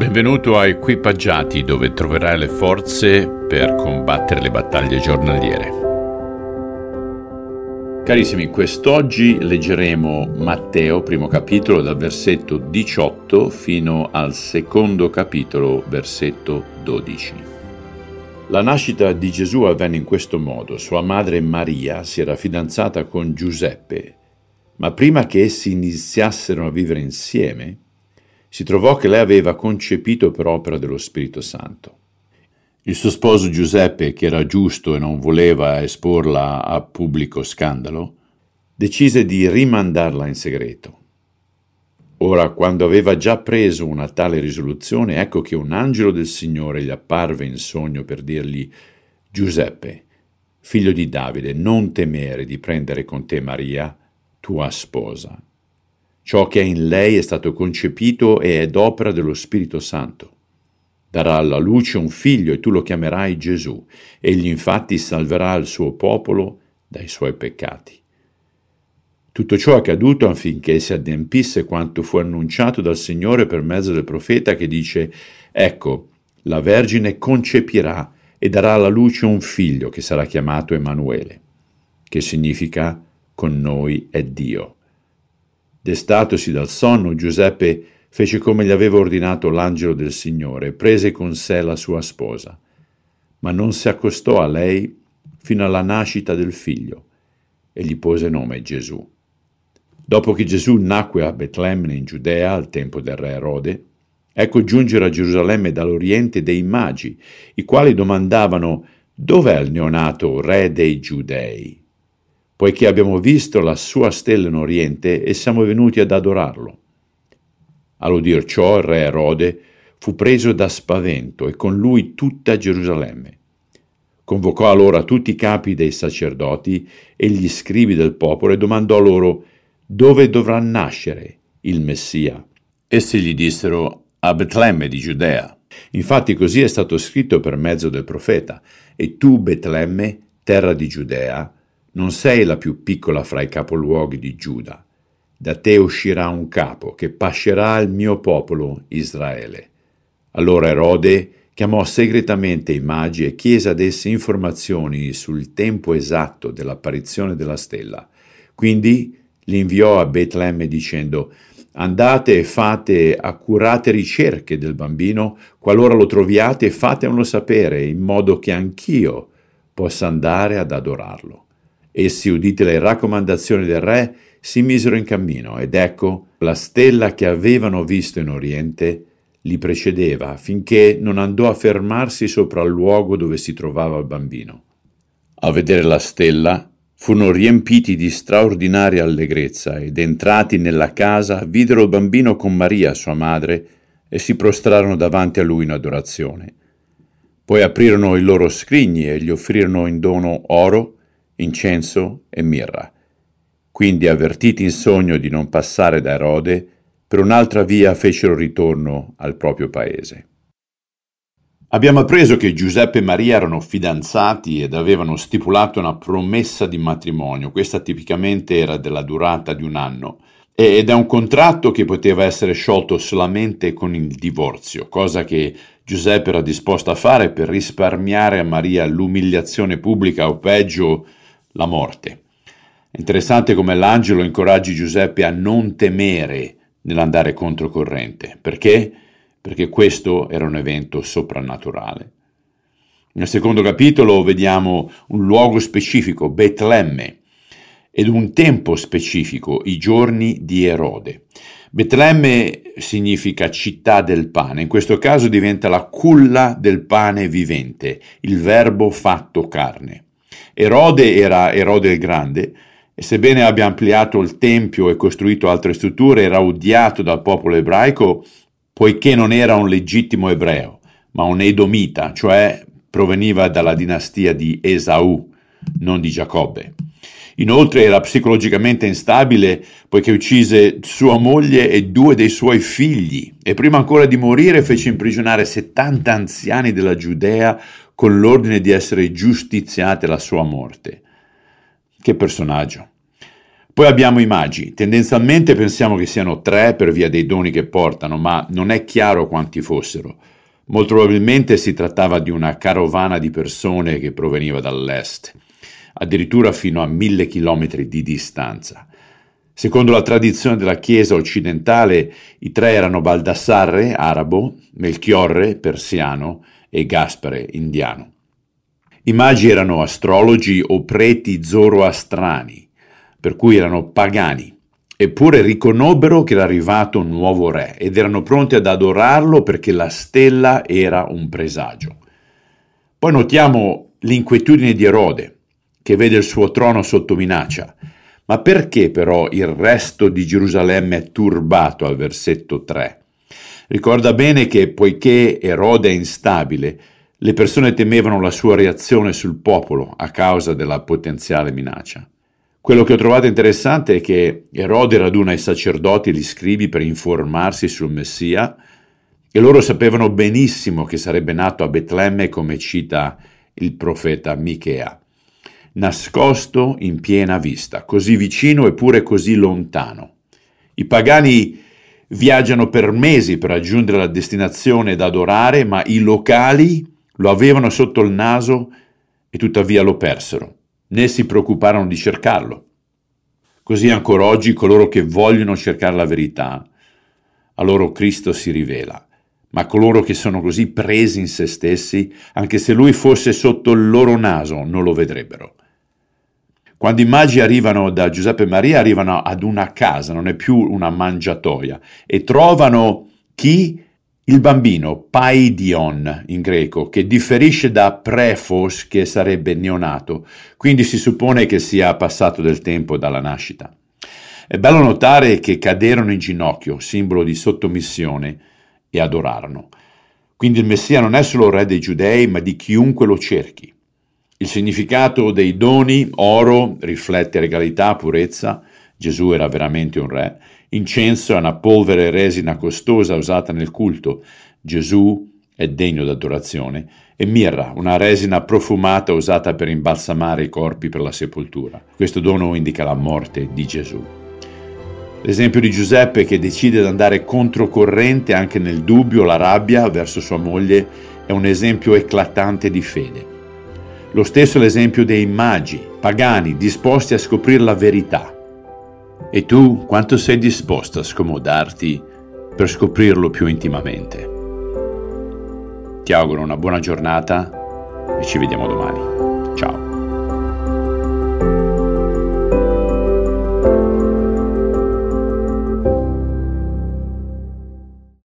Benvenuto a Equipaggiati dove troverai le forze per combattere le battaglie giornaliere. Carissimi, quest'oggi leggeremo Matteo, primo capitolo, dal versetto 18 fino al secondo capitolo, versetto 12. La nascita di Gesù avvenne in questo modo. Sua madre Maria si era fidanzata con Giuseppe, ma prima che essi iniziassero a vivere insieme, si trovò che lei aveva concepito per opera dello Spirito Santo. Il suo sposo Giuseppe, che era giusto e non voleva esporla a pubblico scandalo, decise di rimandarla in segreto. Ora, quando aveva già preso una tale risoluzione, ecco che un angelo del Signore gli apparve in sogno per dirgli Giuseppe, figlio di Davide, non temere di prendere con te Maria, tua sposa Ciò che è in lei è stato concepito e è d'opera dello Spirito Santo. Darà alla luce un figlio e tu lo chiamerai Gesù. Egli infatti salverà il suo popolo dai suoi peccati. Tutto ciò è accaduto affinché si adempisse quanto fu annunciato dal Signore per mezzo del profeta che dice Ecco, la Vergine concepirà e darà alla luce un figlio che sarà chiamato Emanuele, che significa con noi è Dio. Destatosi dal sonno, Giuseppe fece come gli aveva ordinato l'angelo del Signore prese con sé la sua sposa, ma non si accostò a lei fino alla nascita del figlio e gli pose nome Gesù. Dopo che Gesù nacque a Betlemme in Giudea al tempo del re Erode, ecco giungere a Gerusalemme dall'Oriente dei magi, i quali domandavano Dov'è il neonato re dei Giudei? Poiché abbiamo visto la sua stella in Oriente e siamo venuti ad adorarlo. All'udir ciò il re Erode fu preso da spavento e con lui tutta Gerusalemme. Convocò allora tutti i capi dei sacerdoti e gli scrivi del popolo e domandò loro dove dovrà nascere il Messia. Essi gli dissero a Betlemme di Giudea. Infatti così è stato scritto per mezzo del profeta, e tu, Betlemme, terra di Giudea, non sei la più piccola fra i capoluoghi di Giuda. Da te uscirà un capo che pascerà il mio popolo Israele. Allora Erode chiamò segretamente i magi e chiese ad essi informazioni sul tempo esatto dell'apparizione della stella. Quindi li inviò a Betlemme dicendo Andate e fate accurate ricerche del bambino, qualora lo troviate fatemelo sapere, in modo che anch'io possa andare ad adorarlo. Essi, udite le raccomandazioni del re, si misero in cammino ed ecco la stella che avevano visto in oriente li precedeva finché non andò a fermarsi sopra il luogo dove si trovava il bambino. A vedere la stella furono riempiti di straordinaria allegrezza ed entrati nella casa videro il bambino con Maria, sua madre, e si prostrarono davanti a lui in adorazione. Poi aprirono i loro scrigni e gli offrirono in dono oro, incenso e mirra. Quindi, avvertiti in sogno di non passare da Erode, per un'altra via fecero ritorno al proprio paese. Abbiamo appreso che Giuseppe e Maria erano fidanzati ed avevano stipulato una promessa di matrimonio. Questa tipicamente era della durata di un anno ed è un contratto che poteva essere sciolto solamente con il divorzio, cosa che Giuseppe era disposto a fare per risparmiare a Maria l'umiliazione pubblica o peggio la morte. È interessante come l'angelo incoraggi Giuseppe a non temere nell'andare controcorrente. Perché? Perché questo era un evento soprannaturale. Nel secondo capitolo vediamo un luogo specifico, Betlemme, ed un tempo specifico, i giorni di Erode. Betlemme significa città del pane, in questo caso diventa la culla del pane vivente, il verbo fatto carne. Erode era Erode il Grande e sebbene abbia ampliato il Tempio e costruito altre strutture, era odiato dal popolo ebraico poiché non era un legittimo ebreo, ma un edomita, cioè proveniva dalla dinastia di Esaù, non di Giacobbe. Inoltre era psicologicamente instabile poiché uccise sua moglie e due dei suoi figli e prima ancora di morire fece imprigionare 70 anziani della Giudea con l'ordine di essere giustiziate la sua morte. Che personaggio! Poi abbiamo i magi. Tendenzialmente pensiamo che siano tre per via dei doni che portano, ma non è chiaro quanti fossero. Molto probabilmente si trattava di una carovana di persone che proveniva dall'est, addirittura fino a mille chilometri di distanza. Secondo la tradizione della Chiesa occidentale, i tre erano Baldassarre, arabo, Melchiorre, persiano, e Gaspare, indiano. I magi erano astrologi o preti zoroastrani, per cui erano pagani, eppure riconobbero che era arrivato un nuovo re ed erano pronti ad adorarlo perché la stella era un presagio. Poi notiamo l'inquietudine di Erode, che vede il suo trono sotto minaccia. Ma perché però il resto di Gerusalemme è turbato al versetto 3? Ricorda bene che poiché Erode è instabile, le persone temevano la sua reazione sul popolo a causa della potenziale minaccia. Quello che ho trovato interessante è che Erode raduna i sacerdoti e gli scribi per informarsi sul Messia e loro sapevano benissimo che sarebbe nato a Betlemme come cita il profeta Michea, nascosto in piena vista, così vicino eppure così lontano. I pagani viaggiano per mesi per raggiungere la destinazione da adorare, ma i locali lo avevano sotto il naso e tuttavia lo persero né si preoccuparono di cercarlo. Così ancora oggi coloro che vogliono cercare la verità, a loro Cristo si rivela, ma coloro che sono così presi in se stessi, anche se lui fosse sotto il loro naso, non lo vedrebbero. Quando i magi arrivano da Giuseppe e Maria, arrivano ad una casa, non è più una mangiatoia, e trovano chi il bambino, paidion in greco, che differisce da prefos, che sarebbe neonato, quindi si suppone che sia passato del tempo dalla nascita. È bello notare che caderono in ginocchio, simbolo di sottomissione, e adorarono. Quindi il Messia non è solo re dei giudei, ma di chiunque lo cerchi. Il significato dei doni, oro, riflette regalità, purezza, Gesù era veramente un re, Incenso è una polvere resina costosa usata nel culto. Gesù è degno d'adorazione. E mirra, una resina profumata usata per imbalsamare i corpi per la sepoltura. Questo dono indica la morte di Gesù. L'esempio di Giuseppe che decide di andare controcorrente anche nel dubbio, la rabbia verso sua moglie, è un esempio eclatante di fede. Lo stesso è l'esempio dei magi, pagani, disposti a scoprire la verità e tu quanto sei disposto a scomodarti per scoprirlo più intimamente? Ti auguro una buona giornata e ci vediamo domani. Ciao.